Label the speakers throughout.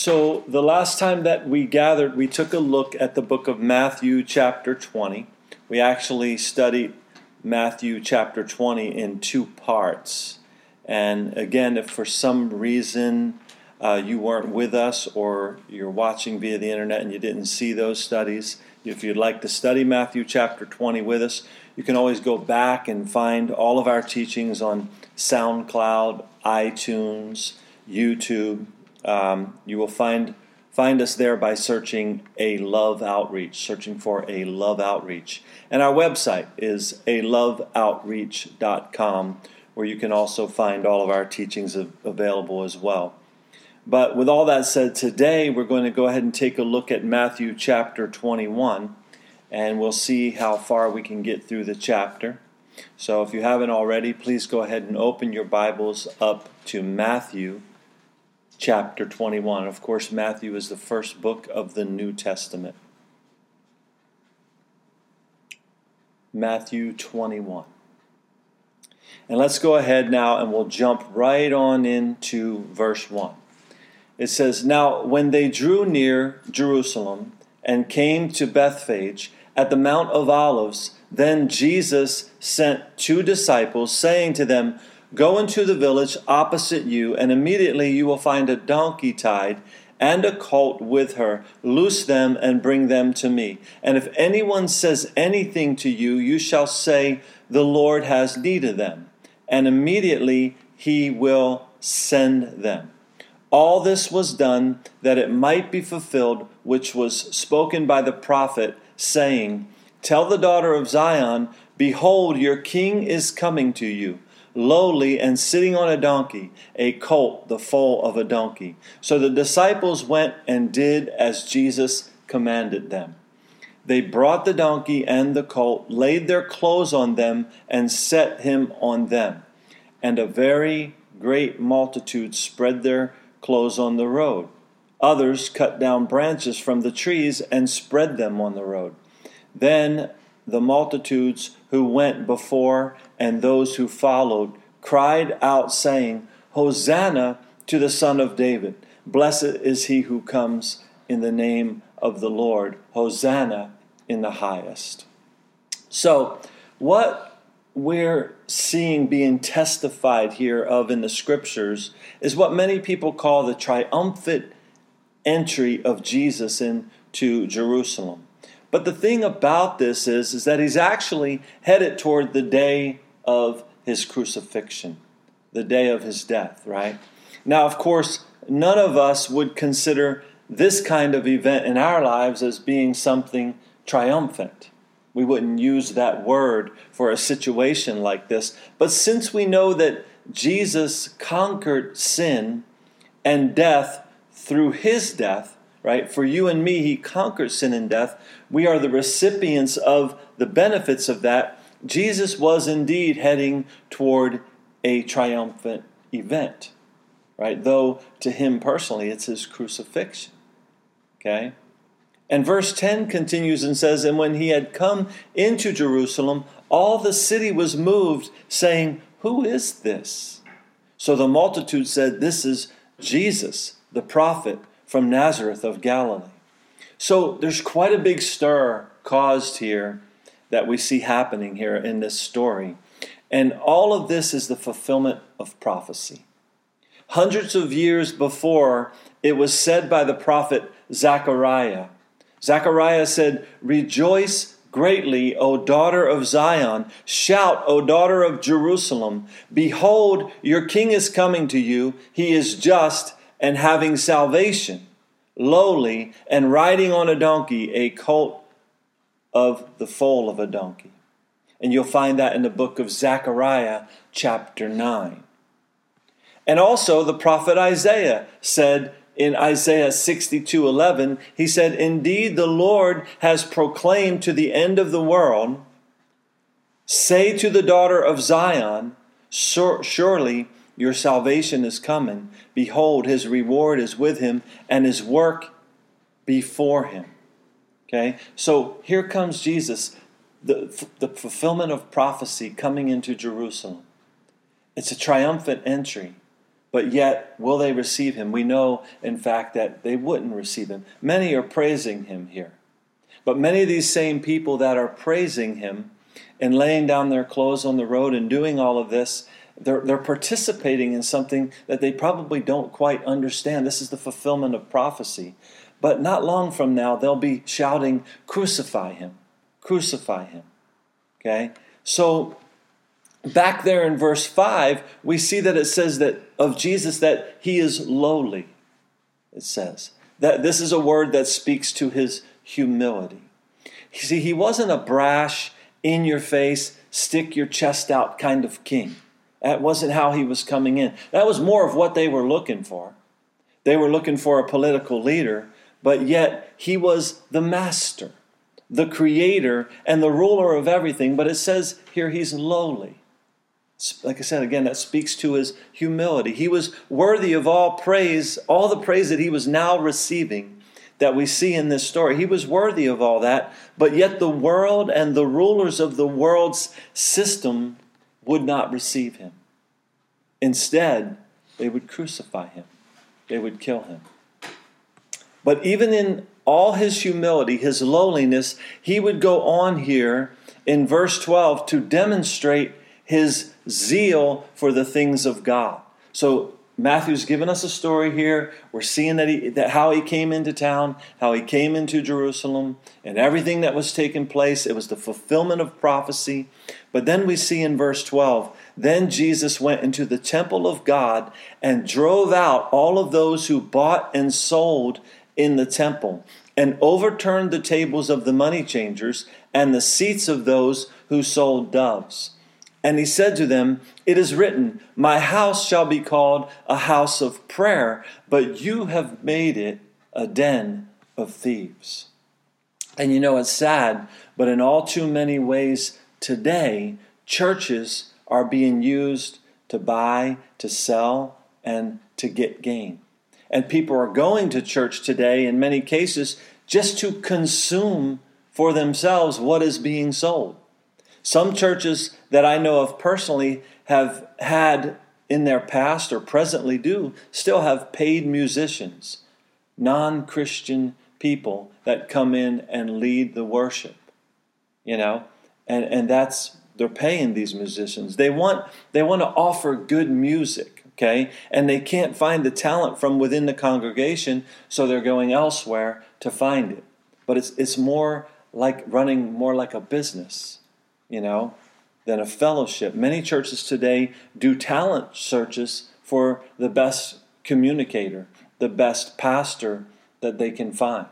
Speaker 1: So, the last time that we gathered, we took a look at the book of Matthew, chapter 20. We actually studied Matthew, chapter 20, in two parts. And again, if for some reason uh, you weren't with us or you're watching via the internet and you didn't see those studies, if you'd like to study Matthew, chapter 20 with us, you can always go back and find all of our teachings on SoundCloud, iTunes, YouTube um, you will find find us there by searching a love outreach, searching for a love outreach. And our website is a loveoutreach.com, where you can also find all of our teachings available as well. But with all that said, today we're going to go ahead and take a look at Matthew chapter 21, and we'll see how far we can get through the chapter. So if you haven't already, please go ahead and open your Bibles up to Matthew chapter 21. Of course, Matthew is the first book of the New Testament. Matthew 21. And let's go ahead now and we'll jump right on into verse 1. It says, Now when they drew near Jerusalem and came to Bethphage at the Mount of Olives, then Jesus sent two disciples, saying to them, Go into the village opposite you, and immediately you will find a donkey tied and a colt with her. Loose them and bring them to me. And if anyone says anything to you, you shall say, The Lord has need of them. And immediately he will send them. All this was done that it might be fulfilled, which was spoken by the prophet, saying, Tell the daughter of Zion, Behold, your king is coming to you lowly and sitting on a donkey, a colt, the foal of a donkey. So the disciples went and did as Jesus commanded them. They brought the donkey and the colt, laid their clothes on them, and set him on them. And a very great multitude spread their clothes on the road. Others cut down branches from the trees and spread them on the road. Then the multitudes who went before and those who followed cried out, saying, Hosanna to the Son of David. Blessed is he who comes in the name of the Lord. Hosanna in the highest. So, what we're seeing being testified here of in the scriptures is what many people call the triumphant entry of Jesus into Jerusalem. But the thing about this is, is that he's actually headed toward the day of his crucifixion, the day of his death, right? Now, of course, none of us would consider this kind of event in our lives as being something triumphant. We wouldn't use that word for a situation like this. But since we know that Jesus conquered sin and death through his death, right? For you and me, he conquered sin and death. We are the recipients of the benefits of that. Jesus was indeed heading toward a triumphant event, right? Though to him personally, it's his crucifixion. Okay? And verse 10 continues and says, And when he had come into Jerusalem, all the city was moved, saying, Who is this? So the multitude said, This is Jesus, the prophet from Nazareth of Galilee. So there's quite a big stir caused here that we see happening here in this story. And all of this is the fulfillment of prophecy. Hundreds of years before, it was said by the prophet Zechariah. Zechariah said, Rejoice greatly, O daughter of Zion. Shout, O daughter of Jerusalem. Behold, your king is coming to you. He is just and having salvation, lowly, and riding on a donkey, a colt of the foal of a donkey. And you'll find that in the book of Zechariah, chapter 9. And also, the prophet Isaiah said in Isaiah 62 11, he said, Indeed, the Lord has proclaimed to the end of the world, say to the daughter of Zion, Surely your salvation is coming. Behold, his reward is with him, and his work before him. Okay? So here comes Jesus, the, the fulfillment of prophecy coming into Jerusalem. It's a triumphant entry, but yet will they receive him? We know, in fact, that they wouldn't receive him. Many are praising him here. But many of these same people that are praising him and laying down their clothes on the road and doing all of this, they're, they're participating in something that they probably don't quite understand. This is the fulfillment of prophecy. But not long from now, they'll be shouting, Crucify him! Crucify him! Okay? So, back there in verse 5, we see that it says that of Jesus that he is lowly. It says that this is a word that speaks to his humility. You see, he wasn't a brash, in your face, stick your chest out kind of king. That wasn't how he was coming in. That was more of what they were looking for. They were looking for a political leader, but yet he was the master, the creator, and the ruler of everything. But it says here he's lowly. Like I said again, that speaks to his humility. He was worthy of all praise, all the praise that he was now receiving that we see in this story. He was worthy of all that, but yet the world and the rulers of the world's system would not receive him. Instead, they would crucify him, they would kill him. But even in all his humility, his lowliness, he would go on here in verse 12 to demonstrate his zeal for the things of God. So Matthew's given us a story here. We're seeing that, he, that how he came into town, how he came into Jerusalem, and everything that was taking place. It was the fulfillment of prophecy. But then we see in verse 12, then Jesus went into the temple of God and drove out all of those who bought and sold in the temple, and overturned the tables of the money changers and the seats of those who sold doves. And he said to them, It is written, My house shall be called a house of prayer, but you have made it a den of thieves. And you know, it's sad, but in all too many ways today, churches are being used to buy, to sell, and to get gain. And people are going to church today, in many cases, just to consume for themselves what is being sold. Some churches that I know of personally have had in their past or presently do still have paid musicians, non Christian people that come in and lead the worship. You know, and, and that's they're paying these musicians. They want they want to offer good music, okay? And they can't find the talent from within the congregation, so they're going elsewhere to find it. But it's it's more like running more like a business, you know, than a fellowship. Many churches today do talent searches for the best communicator, the best pastor that they can find.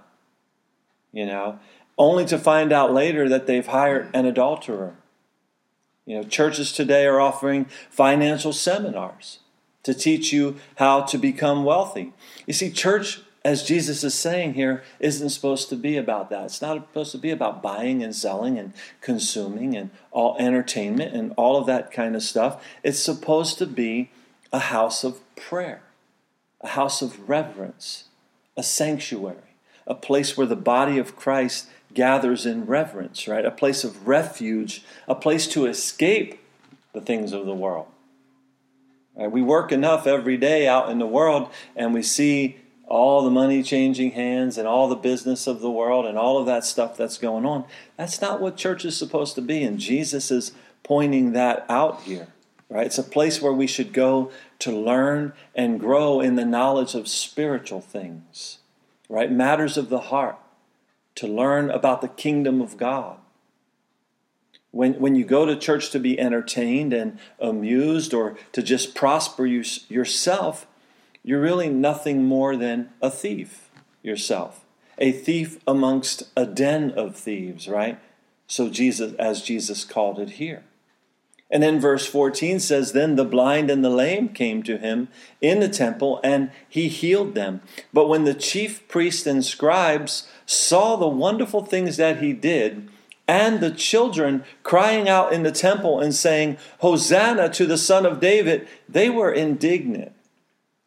Speaker 1: You know, only to find out later that they've hired an adulterer. You know, churches today are offering financial seminars to teach you how to become wealthy. You see, church as Jesus is saying here, isn't supposed to be about that. It's not supposed to be about buying and selling and consuming and all entertainment and all of that kind of stuff. It's supposed to be a house of prayer, a house of reverence, a sanctuary, a place where the body of Christ gathers in reverence, right? A place of refuge, a place to escape the things of the world. Right? We work enough every day out in the world and we see all the money changing hands and all the business of the world and all of that stuff that's going on. That's not what church is supposed to be. And Jesus is pointing that out here, right? It's a place where we should go to learn and grow in the knowledge of spiritual things, right? Matters of the heart, to learn about the kingdom of God. When, when you go to church to be entertained and amused or to just prosper you, yourself, you're really nothing more than a thief yourself. A thief amongst a den of thieves, right? So Jesus as Jesus called it here. And then verse 14 says, Then the blind and the lame came to him in the temple, and he healed them. But when the chief priests and scribes saw the wonderful things that he did, and the children crying out in the temple and saying, Hosanna to the Son of David, they were indignant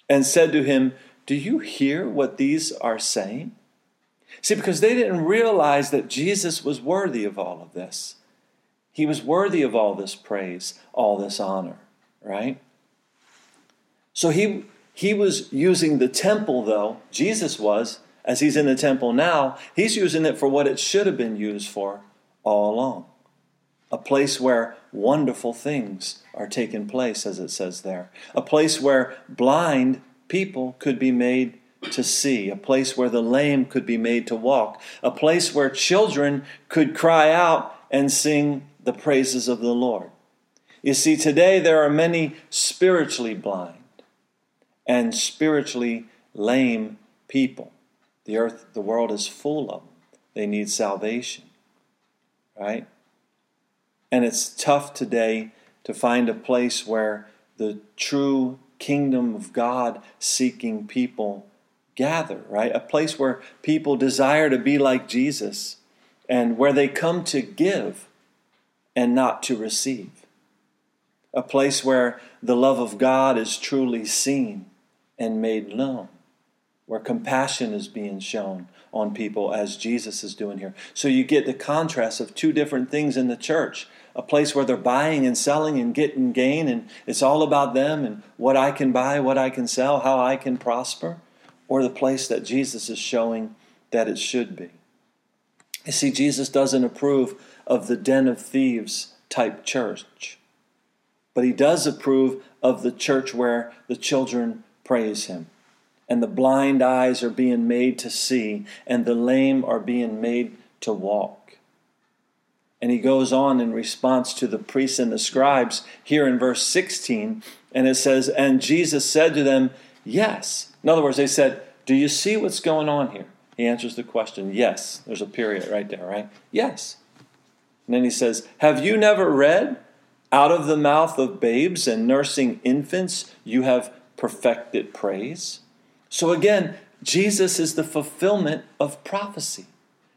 Speaker 1: and said to him, Do you hear what these are saying? See, because they didn't realize that Jesus was worthy of all of this. He was worthy of all this praise, all this honor, right? So he, he was using the temple, though, Jesus was, as he's in the temple now, he's using it for what it should have been used for all along. A place where wonderful things are taking place, as it says there. A place where blind people could be made to see, a place where the lame could be made to walk, a place where children could cry out and sing the praises of the Lord. You see, today there are many spiritually blind and spiritually lame people. The earth, the world is full of them. They need salvation, right? And it's tough today to find a place where the true kingdom of God seeking people gather, right? A place where people desire to be like Jesus and where they come to give and not to receive. A place where the love of God is truly seen and made known, where compassion is being shown on people as Jesus is doing here. So you get the contrast of two different things in the church a place where they're buying and selling and getting gain, and it's all about them and what I can buy, what I can sell, how I can prosper or the place that Jesus is showing that it should be. You see, Jesus doesn't approve of the den of thieves type church, but he does approve of the church where the children praise him, and the blind eyes are being made to see, and the lame are being made to walk. And he goes on in response to the priests and the scribes here in verse 16, and it says, And Jesus said to them, Yes. In other words, they said, Do you see what's going on here? He answers the question, Yes. There's a period right there, right? Yes. And then he says, Have you never read, Out of the mouth of babes and nursing infants, you have perfected praise? So again, Jesus is the fulfillment of prophecy.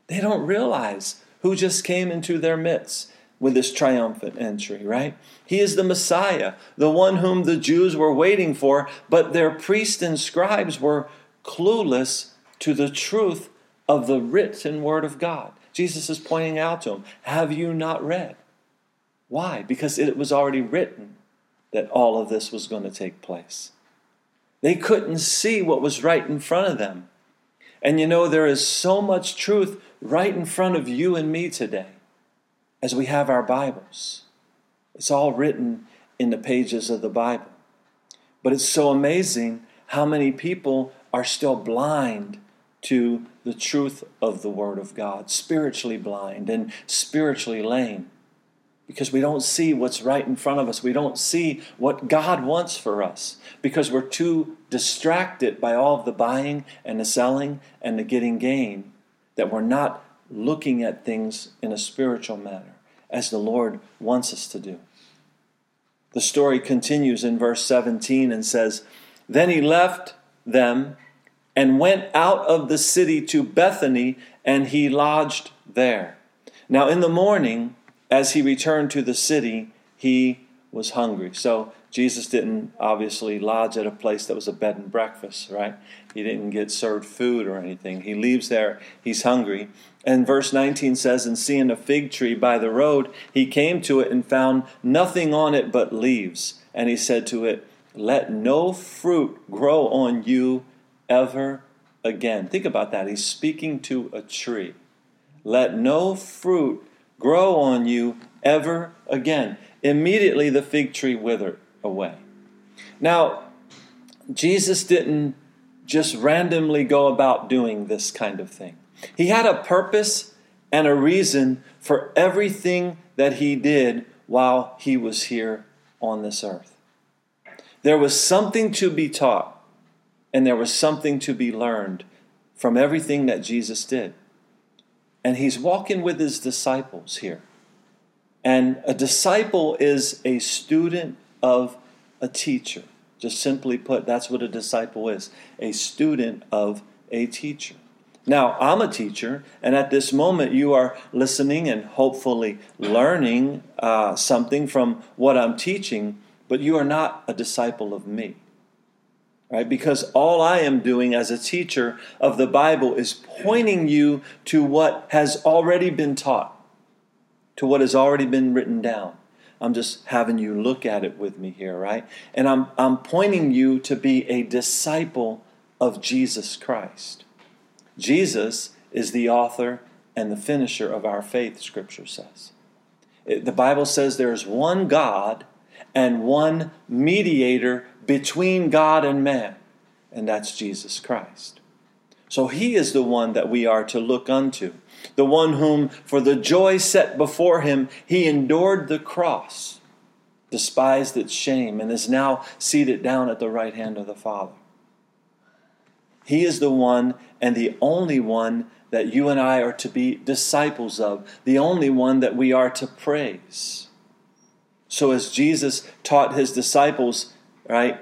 Speaker 1: They don't realize who just came into their midst with this triumphant entry, right? He is the Messiah, the one whom the Jews were waiting for, but their priests and scribes were clueless to the truth of the written word of God. Jesus is pointing out to them, Have you not read? Why? Because it was already written that all of this was going to take place. They couldn't see what was right in front of them. And you know, there is so much truth right in front of you and me today as we have our Bibles. It's all written in the pages of the Bible. But it's so amazing how many people are still blind to the truth of the Word of God, spiritually blind and spiritually lame. Because we don't see what's right in front of us. We don't see what God wants for us. Because we're too distracted by all of the buying and the selling and the getting gain that we're not looking at things in a spiritual manner as the Lord wants us to do. The story continues in verse 17 and says, Then he left them and went out of the city to Bethany, and he lodged there. Now, in the morning, as he returned to the city, he was hungry. So, Jesus didn't obviously lodge at a place that was a bed and breakfast, right? He didn't get served food or anything. He leaves there, he's hungry. And verse 19 says, And seeing a fig tree by the road, he came to it and found nothing on it but leaves. And he said to it, Let no fruit grow on you ever again. Think about that. He's speaking to a tree. Let no fruit grow on you ever again. Immediately the fig tree withered away. Now, Jesus didn't just randomly go about doing this kind of thing. He had a purpose and a reason for everything that he did while he was here on this earth. There was something to be taught, and there was something to be learned from everything that Jesus did. And he's walking with his disciples here. And a disciple is a student of a teacher. Just simply put, that's what a disciple is a student of a teacher. Now, I'm a teacher, and at this moment, you are listening and hopefully learning uh, something from what I'm teaching, but you are not a disciple of me. Right? Because all I am doing as a teacher of the Bible is pointing you to what has already been taught, to what has already been written down. I'm just having you look at it with me here, right? And I'm, I'm pointing you to be a disciple of Jesus Christ. Jesus is the author and the finisher of our faith, Scripture says. It, the Bible says there's one God and one mediator between God and man, and that's Jesus Christ. So he is the one that we are to look unto the one whom, for the joy set before him, he endured the cross, despised its shame, and is now seated down at the right hand of the Father. He is the one and the only one that you and I are to be disciples of, the only one that we are to praise. So, as Jesus taught his disciples, right,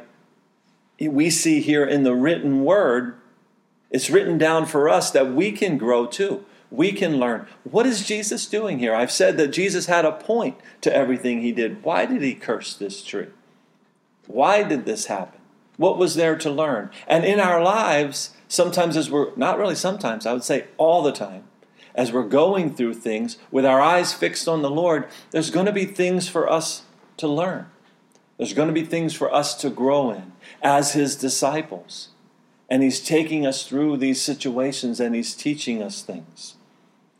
Speaker 1: we see here in the written word, it's written down for us that we can grow too we can learn. What is Jesus doing here? I've said that Jesus had a point to everything he did. Why did he curse this tree? Why did this happen? What was there to learn? And in our lives, sometimes as we're, not really sometimes, I would say all the time, as we're going through things with our eyes fixed on the Lord, there's going to be things for us to learn. There's going to be things for us to grow in as his disciples. And he's taking us through these situations and he's teaching us things.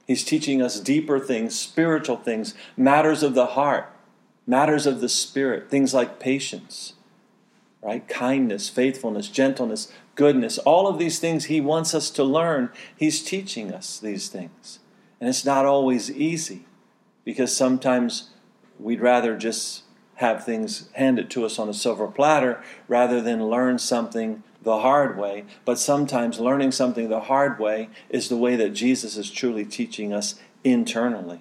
Speaker 1: He's teaching us deeper things, spiritual things, matters of the heart, matters of the spirit, things like patience, right? Kindness, faithfulness, gentleness, goodness. All of these things he wants us to learn. He's teaching us these things. And it's not always easy because sometimes we'd rather just have things handed to us on a silver platter rather than learn something the hard way, but sometimes learning something the hard way is the way that Jesus is truly teaching us internally.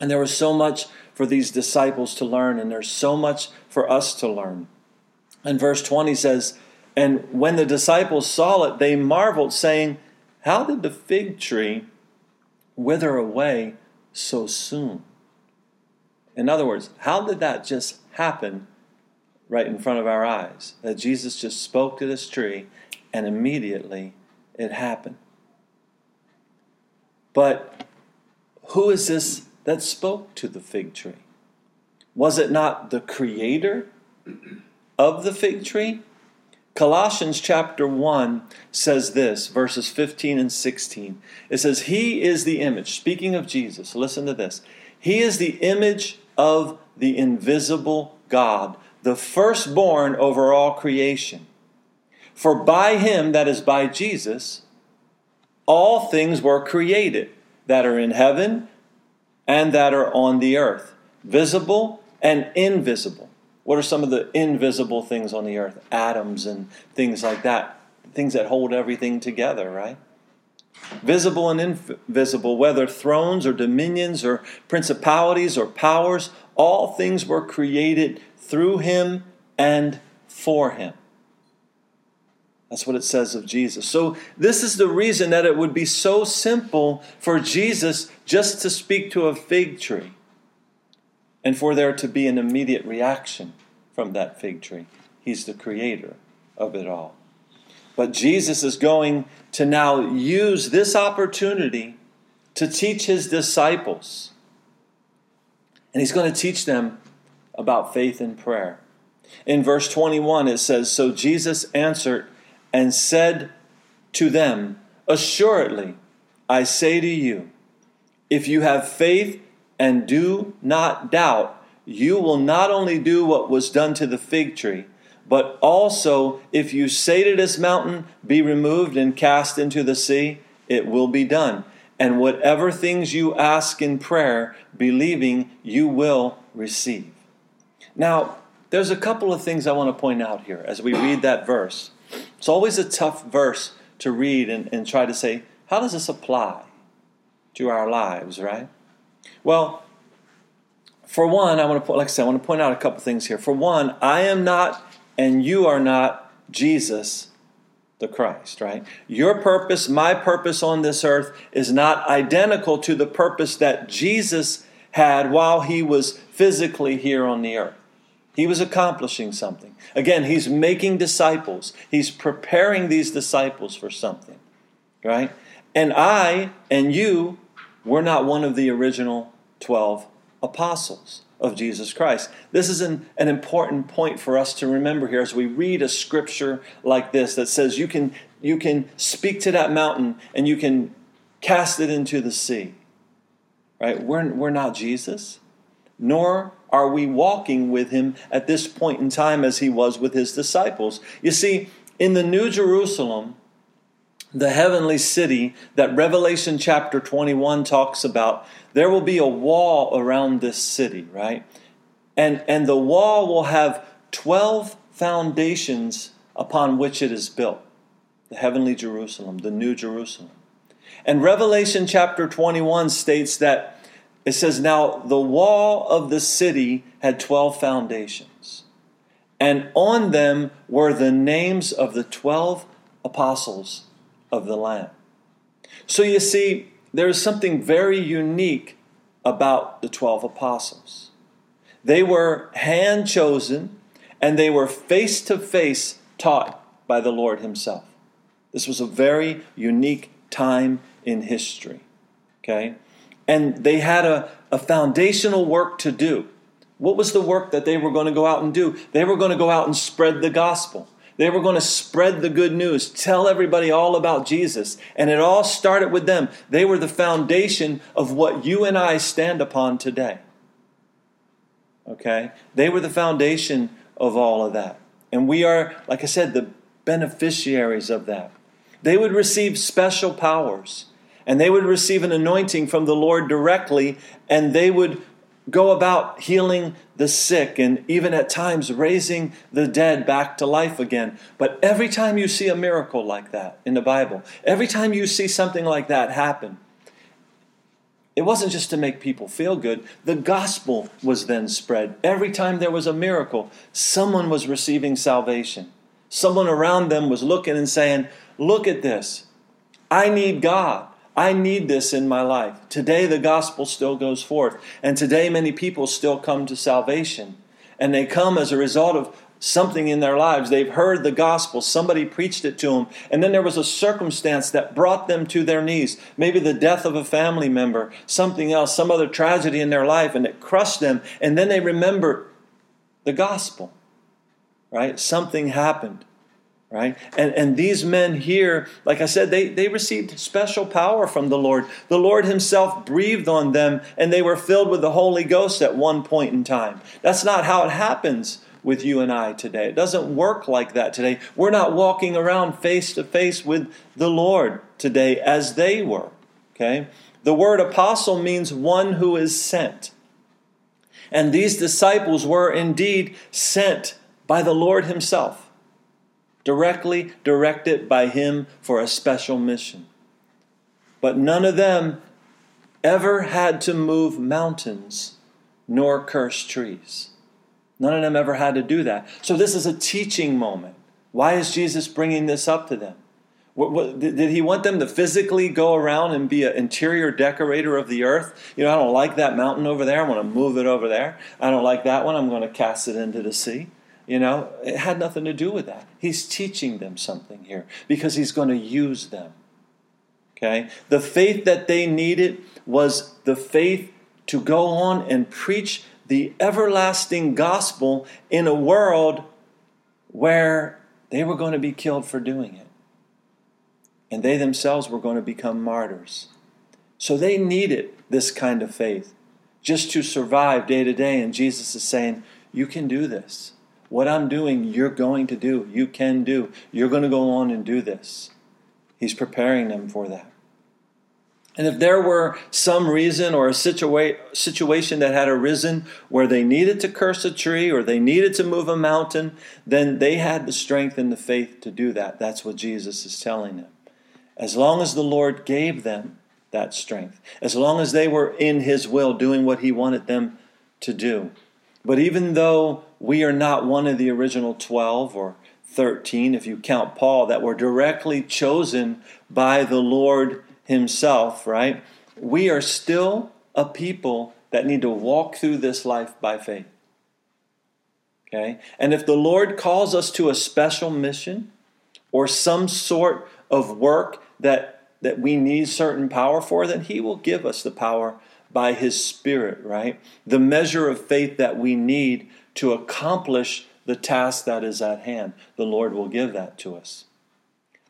Speaker 1: And there was so much for these disciples to learn, and there's so much for us to learn. And verse 20 says, And when the disciples saw it, they marveled, saying, How did the fig tree wither away so soon? In other words, how did that just happen right in front of our eyes. That Jesus just spoke to this tree and immediately it happened. But who is this that spoke to the fig tree? Was it not the creator of the fig tree? Colossians chapter 1 says this, verses 15 and 16. It says, He is the image, speaking of Jesus, listen to this. He is the image of the invisible God, the firstborn over all creation. For by him, that is by Jesus, all things were created that are in heaven and that are on the earth, visible and invisible. What are some of the invisible things on the earth? Atoms and things like that. Things that hold everything together, right? Visible and invisible, whether thrones or dominions or principalities or powers, all things were created through him and for him. That's what it says of Jesus. So, this is the reason that it would be so simple for Jesus just to speak to a fig tree and for there to be an immediate reaction from that fig tree. He's the creator of it all. But Jesus is going to now use this opportunity to teach his disciples. And he's going to teach them about faith and prayer. In verse 21, it says So Jesus answered and said to them, Assuredly, I say to you, if you have faith and do not doubt, you will not only do what was done to the fig tree, but also if you say to this mountain, Be removed and cast into the sea, it will be done. And whatever things you ask in prayer, believing, you will receive. Now, there's a couple of things I want to point out here as we read that verse. It's always a tough verse to read and, and try to say, how does this apply to our lives, right? Well, for one, I want to like I said, I want to point out a couple things here. For one, I am not and you are not Jesus the Christ, right? Your purpose, my purpose on this earth is not identical to the purpose that Jesus had while he was physically here on the earth. He was accomplishing something. Again, he's making disciples. He's preparing these disciples for something, right? And I and you, we're not one of the original 12 apostles. of Jesus Christ. This is an, an important point for us to remember here as we read a scripture like this that says you can, you can speak to that mountain and you can cast it into the sea. Right? We're, we're not Jesus, nor are we walking with him at this point in time as he was with his disciples. You see, in the New Jerusalem, the heavenly city that Revelation chapter 21 talks about, there will be a wall around this city, right? And, and the wall will have 12 foundations upon which it is built the heavenly Jerusalem, the new Jerusalem. And Revelation chapter 21 states that it says, Now the wall of the city had 12 foundations, and on them were the names of the 12 apostles of the Lamb. So you see, there is something very unique about the 12 apostles. They were hand chosen and they were face to face taught by the Lord Himself. This was a very unique time in history. Okay? And they had a, a foundational work to do. What was the work that they were going to go out and do? They were going to go out and spread the gospel. They were going to spread the good news, tell everybody all about Jesus. And it all started with them. They were the foundation of what you and I stand upon today. Okay? They were the foundation of all of that. And we are, like I said, the beneficiaries of that. They would receive special powers, and they would receive an anointing from the Lord directly, and they would go about healing the sick and even at times raising the dead back to life again. But every time you see a miracle like that in the Bible, every time you see something like that happen, it wasn't just to make people feel good. The gospel was then spread. Every time there was a miracle, someone was receiving salvation. Someone around them was looking and saying, Look at this. I need God. I need this in my life. Today, the gospel still goes forth. And today, many people still come to salvation. And they come as a result of something in their lives. They've heard the gospel, somebody preached it to them, and then there was a circumstance that brought them to their knees. Maybe the death of a family member, something else, some other tragedy in their life, and it crushed them. And then they remember the gospel, right? Something happened right? And, and these men here, like I said, they, they received special power from the Lord. The Lord Himself breathed on them, and they were filled with the Holy Ghost at one point in time. That's not how it happens with you and I today. It doesn't work like that today. We're not walking around face to face with the Lord today as they were, okay? The word apostle means one who is sent. And these disciples were indeed sent by the Lord Himself directly directed by Him for a special mission. But none of them ever had to move mountains nor curse trees. None of them ever had to do that. So this is a teaching moment. Why is Jesus bringing this up to them? What, what, did he want them to physically go around and be an interior decorator of the earth? You know, I don't like that mountain over there. I'm going to move it over there. I don't like that one. I'm going to cast it into the sea. You know, it had nothing to do with that. He's teaching them something here because he's going to use them. Okay? The faith that they needed was the faith to go on and preach the everlasting gospel in a world where they were going to be killed for doing it. And they themselves were going to become martyrs. So they needed this kind of faith just to survive day to day. And Jesus is saying, You can do this. What I'm doing, you're going to do. You can do. You're going to go on and do this. He's preparing them for that. And if there were some reason or a situa- situation that had arisen where they needed to curse a tree or they needed to move a mountain, then they had the strength and the faith to do that. That's what Jesus is telling them. As long as the Lord gave them that strength, as long as they were in His will, doing what He wanted them to do. But even though we are not one of the original 12 or 13, if you count Paul, that were directly chosen by the Lord Himself, right? We are still a people that need to walk through this life by faith. Okay? And if the Lord calls us to a special mission or some sort of work that, that we need certain power for, then He will give us the power by His Spirit, right? The measure of faith that we need to accomplish the task that is at hand. The Lord will give that to us.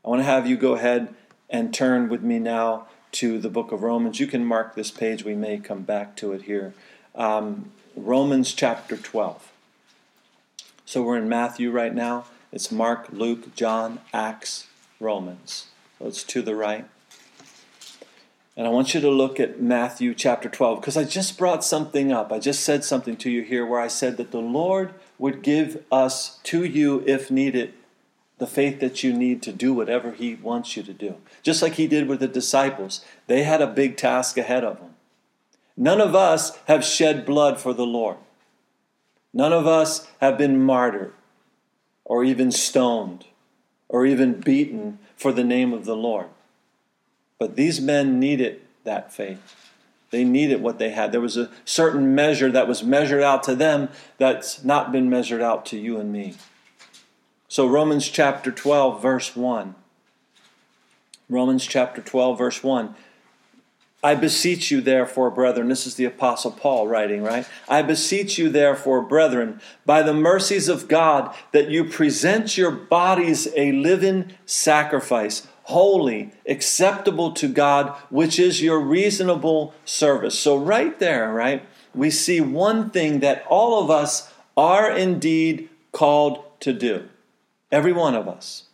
Speaker 1: I want to have you go ahead and turn with me now to the book of Romans. You can mark this page, we may come back to it here. Um, Romans chapter 12. So we're in Matthew right now. It's Mark, Luke, John, Acts, Romans. So it's to the right. And I want you to look at Matthew chapter 12 because I just brought something up. I just said something to you here where I said that the Lord would give us to you, if needed, the faith that you need to do whatever He wants you to do. Just like He did with the disciples, they had a big task ahead of them. None of us have shed blood for the Lord. None of us have been martyred or even stoned or even beaten for the name of the Lord. But these men needed that faith. They needed what they had. There was a certain measure that was measured out to them that's not been measured out to you and me. So, Romans chapter 12, verse 1. Romans chapter 12, verse 1. I beseech you, therefore, brethren, this is the Apostle Paul writing, right? I beseech you, therefore, brethren, by the mercies of God, that you present your bodies a living sacrifice, holy, acceptable to God, which is your reasonable service. So, right there, right, we see one thing that all of us are indeed called to do. Every one of us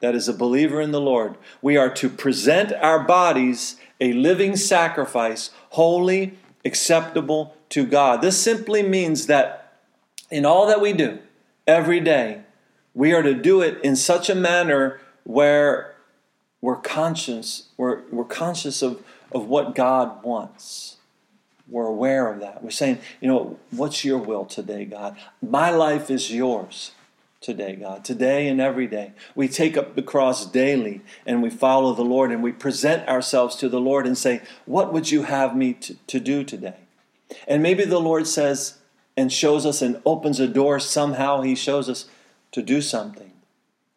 Speaker 1: that is a believer in the Lord, we are to present our bodies a living sacrifice, holy, acceptable to God. This simply means that in all that we do every day, we are to do it in such a manner where we're conscious, we're, we're conscious of, of what God wants. We're aware of that. We're saying, you know, what's your will today, God? My life is yours today, God, today and every day. We take up the cross daily and we follow the Lord and we present ourselves to the Lord and say, What would you have me to, to do today? And maybe the Lord says and shows us and opens a door somehow, He shows us to do something.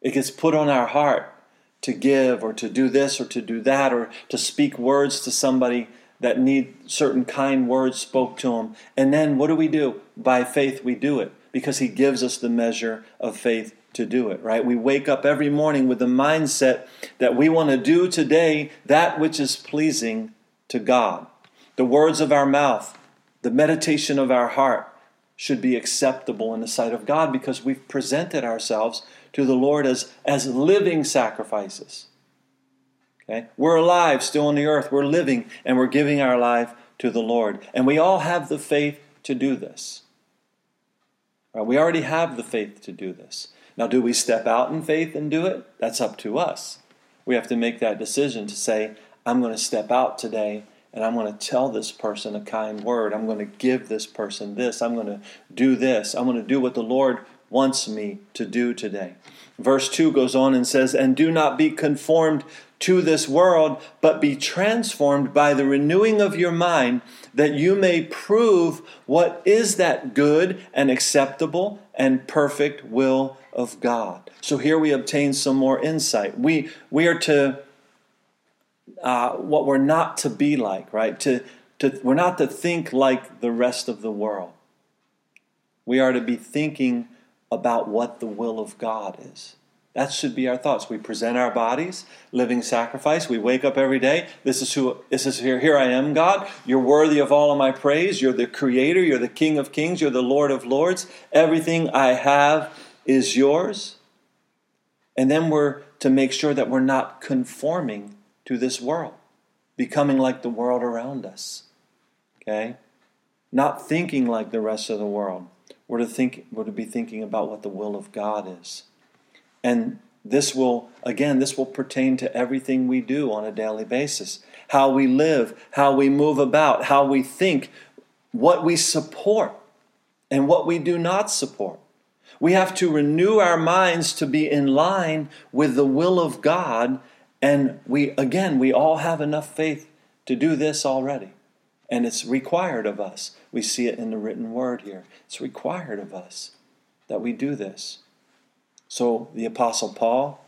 Speaker 1: It gets put on our heart to give or to do this or to do that or to speak words to somebody that need certain kind words spoke to them. And then what do we do? By faith, we do it because He gives us the measure of faith to do it, right? We wake up every morning with the mindset that we want to do today that which is pleasing to God. The words of our mouth, the meditation of our heart should be acceptable in the sight of God because we've presented ourselves to the Lord as, as living sacrifices. Okay? We're alive still on the earth. We're living and we're giving our life to the Lord. And we all have the faith to do this. Right? We already have the faith to do this. Now, do we step out in faith and do it? That's up to us. We have to make that decision to say, I'm going to step out today and I'm going to tell this person a kind word. I'm going to give this person this. I'm going to do this. I'm going to do what the Lord wants me to do today. Verse 2 goes on and says, And do not be conformed to this world, but be transformed by the renewing of your mind, that you may prove what is that good and acceptable and perfect will of God. So here we obtain some more insight. We, we are to, uh, what we're not to be like, right? To, to, we're not to think like the rest of the world. We are to be thinking about what the will of God is. That should be our thoughts. We present our bodies, living sacrifice. We wake up every day. This is who this is here. Here I am, God. You're worthy of all of my praise. You're the creator. You're the King of Kings. You're the Lord of Lords. Everything I have is yours. And then we're to make sure that we're not conforming to this world, becoming like the world around us. Okay? Not thinking like the rest of the world. We're to think we're to be thinking about what the will of God is. And this will, again, this will pertain to everything we do on a daily basis how we live, how we move about, how we think, what we support, and what we do not support. We have to renew our minds to be in line with the will of God. And we, again, we all have enough faith to do this already. And it's required of us. We see it in the written word here. It's required of us that we do this. So the Apostle Paul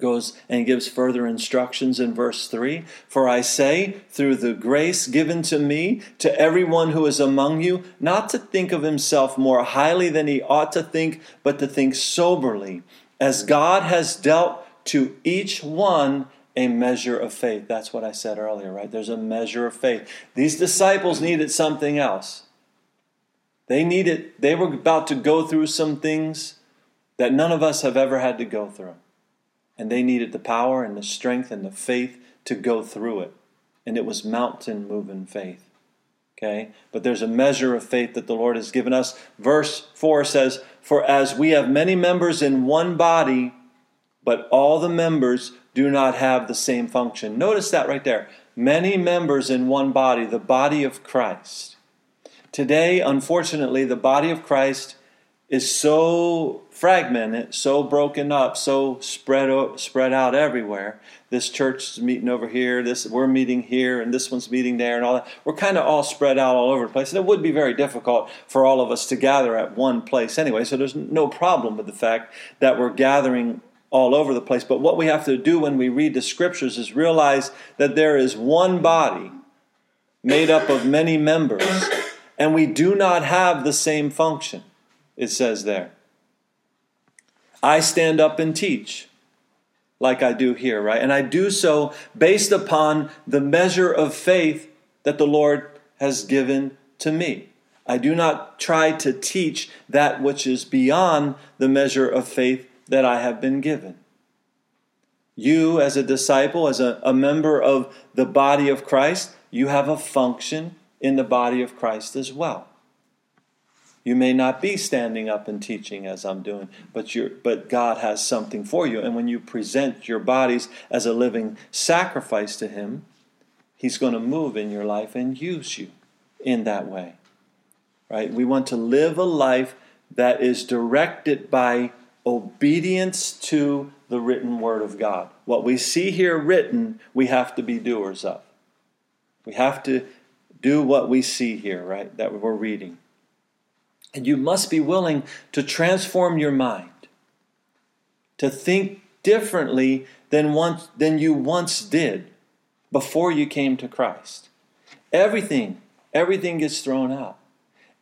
Speaker 1: goes and gives further instructions in verse 3 For I say, through the grace given to me, to everyone who is among you, not to think of himself more highly than he ought to think, but to think soberly, as God has dealt to each one a measure of faith. That's what I said earlier, right? There's a measure of faith. These disciples needed something else. They needed, they were about to go through some things that none of us have ever had to go through. And they needed the power and the strength and the faith to go through it. And it was mountain moving faith. Okay? But there's a measure of faith that the Lord has given us. Verse 4 says, For as we have many members in one body, but all the members do not have the same function. Notice that right there. Many members in one body, the body of Christ. Today, unfortunately, the body of Christ is so fragmented, so broken up, so spread out, spread out everywhere. This church is meeting over here, this we're meeting here, and this one's meeting there, and all that. We're kind of all spread out all over the place, and it would be very difficult for all of us to gather at one place anyway. So there's no problem with the fact that we're gathering all over the place. But what we have to do when we read the scriptures is realize that there is one body made up of many members, and we do not have the same function it says there. I stand up and teach like I do here, right? And I do so based upon the measure of faith that the Lord has given to me. I do not try to teach that which is beyond the measure of faith that I have been given. You, as a disciple, as a, a member of the body of Christ, you have a function in the body of Christ as well. You may not be standing up and teaching as I'm doing, but you but God has something for you. And when you present your bodies as a living sacrifice to him, he's going to move in your life and use you in that way. Right? We want to live a life that is directed by obedience to the written word of God. What we see here written, we have to be doers of. We have to do what we see here, right? That we're reading. And you must be willing to transform your mind, to think differently than, once, than you once did before you came to Christ. Everything, everything gets thrown out.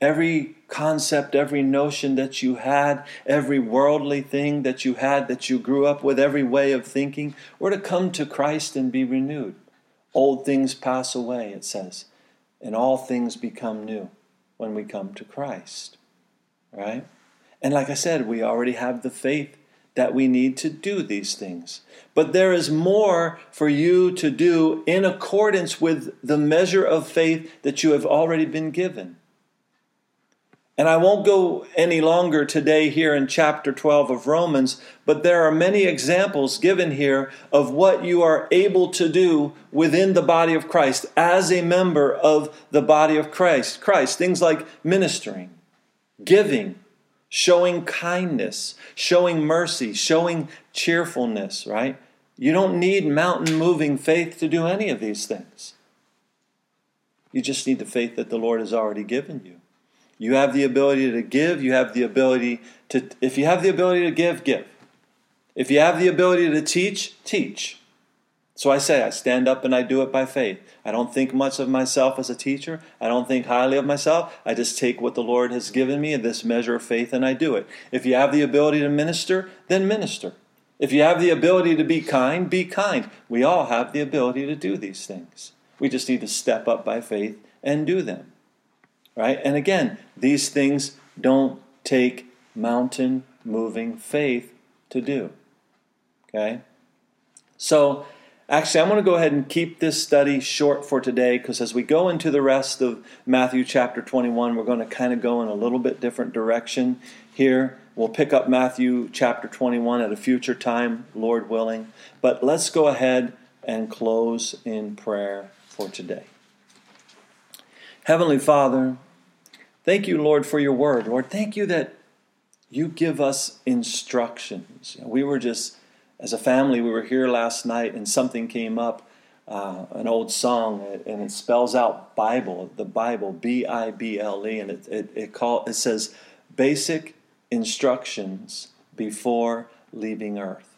Speaker 1: Every concept, every notion that you had, every worldly thing that you had that you grew up with, every way of thinking, were to come to Christ and be renewed. Old things pass away, it says, and all things become new when we come to Christ. Right? And like I said, we already have the faith that we need to do these things. But there is more for you to do in accordance with the measure of faith that you have already been given. And I won't go any longer today here in chapter 12 of Romans, but there are many examples given here of what you are able to do within the body of Christ as a member of the body of Christ. Christ, things like ministering, giving, showing kindness, showing mercy, showing cheerfulness, right? You don't need mountain moving faith to do any of these things. You just need the faith that the Lord has already given you. You have the ability to give. You have the ability to, if you have the ability to give, give. If you have the ability to teach, teach. So I say, I stand up and I do it by faith. I don't think much of myself as a teacher. I don't think highly of myself. I just take what the Lord has given me, this measure of faith, and I do it. If you have the ability to minister, then minister. If you have the ability to be kind, be kind. We all have the ability to do these things. We just need to step up by faith and do them. Right? And again, these things don't take mountain moving faith to do. Okay? So, actually, I'm going to go ahead and keep this study short for today because as we go into the rest of Matthew chapter 21, we're going to kind of go in a little bit different direction here. We'll pick up Matthew chapter 21 at a future time, Lord willing. But let's go ahead and close in prayer for today. Heavenly Father, Thank you, Lord, for your word. Lord, thank you that you give us instructions. We were just, as a family, we were here last night and something came up, uh, an old song, and it spells out Bible, the Bible, B I B L E, and it, it, it, call, it says basic instructions before leaving earth.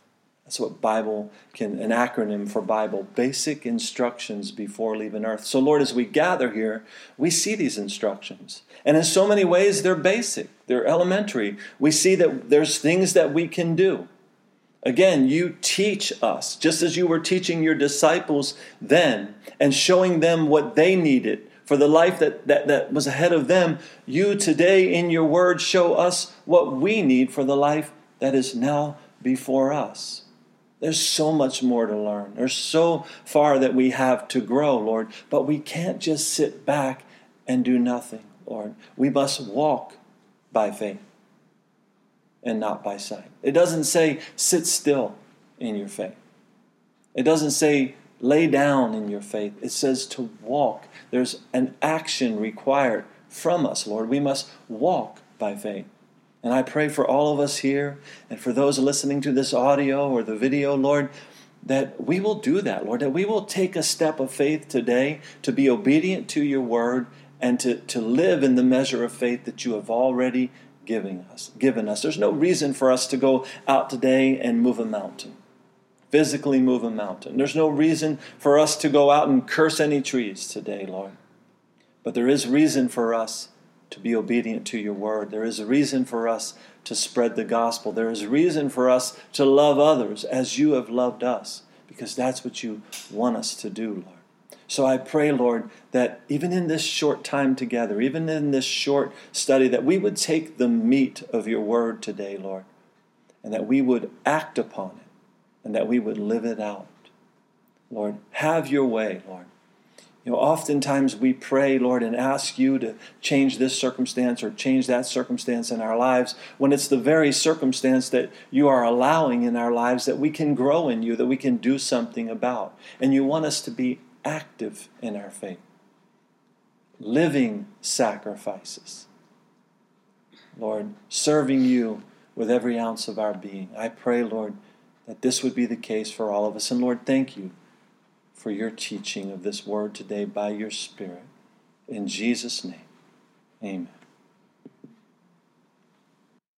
Speaker 1: That's what Bible can, an acronym for Bible, basic instructions before leaving earth. So, Lord, as we gather here, we see these instructions. And in so many ways, they're basic, they're elementary. We see that there's things that we can do. Again, you teach us, just as you were teaching your disciples then and showing them what they needed for the life that, that, that was ahead of them. You today, in your word, show us what we need for the life that is now before us. There's so much more to learn. There's so far that we have to grow, Lord. But we can't just sit back and do nothing, Lord. We must walk by faith and not by sight. It doesn't say sit still in your faith, it doesn't say lay down in your faith. It says to walk. There's an action required from us, Lord. We must walk by faith. And I pray for all of us here and for those listening to this audio or the video, Lord, that we will do that, Lord, that we will take a step of faith today to be obedient to your word and to, to live in the measure of faith that you have already given us, given us. There's no reason for us to go out today and move a mountain, physically move a mountain. There's no reason for us to go out and curse any trees today, Lord. But there is reason for us to be obedient to your word. There is a reason for us to spread the gospel. There is a reason for us to love others as you have loved us, because that's what you want us to do, Lord. So I pray, Lord, that even in this short time together, even in this short study, that we would take the meat of your word today, Lord, and that we would act upon it, and that we would live it out. Lord, have your way, Lord. You know, oftentimes we pray, Lord, and ask you to change this circumstance or change that circumstance in our lives when it's the very circumstance that you are allowing in our lives that we can grow in you, that we can do something about. And you want us to be active in our faith, living sacrifices. Lord, serving you with every ounce of our being. I pray, Lord, that this would be the case for all of us. And Lord, thank you for your teaching of this word today by your Spirit. In Jesus' name, amen.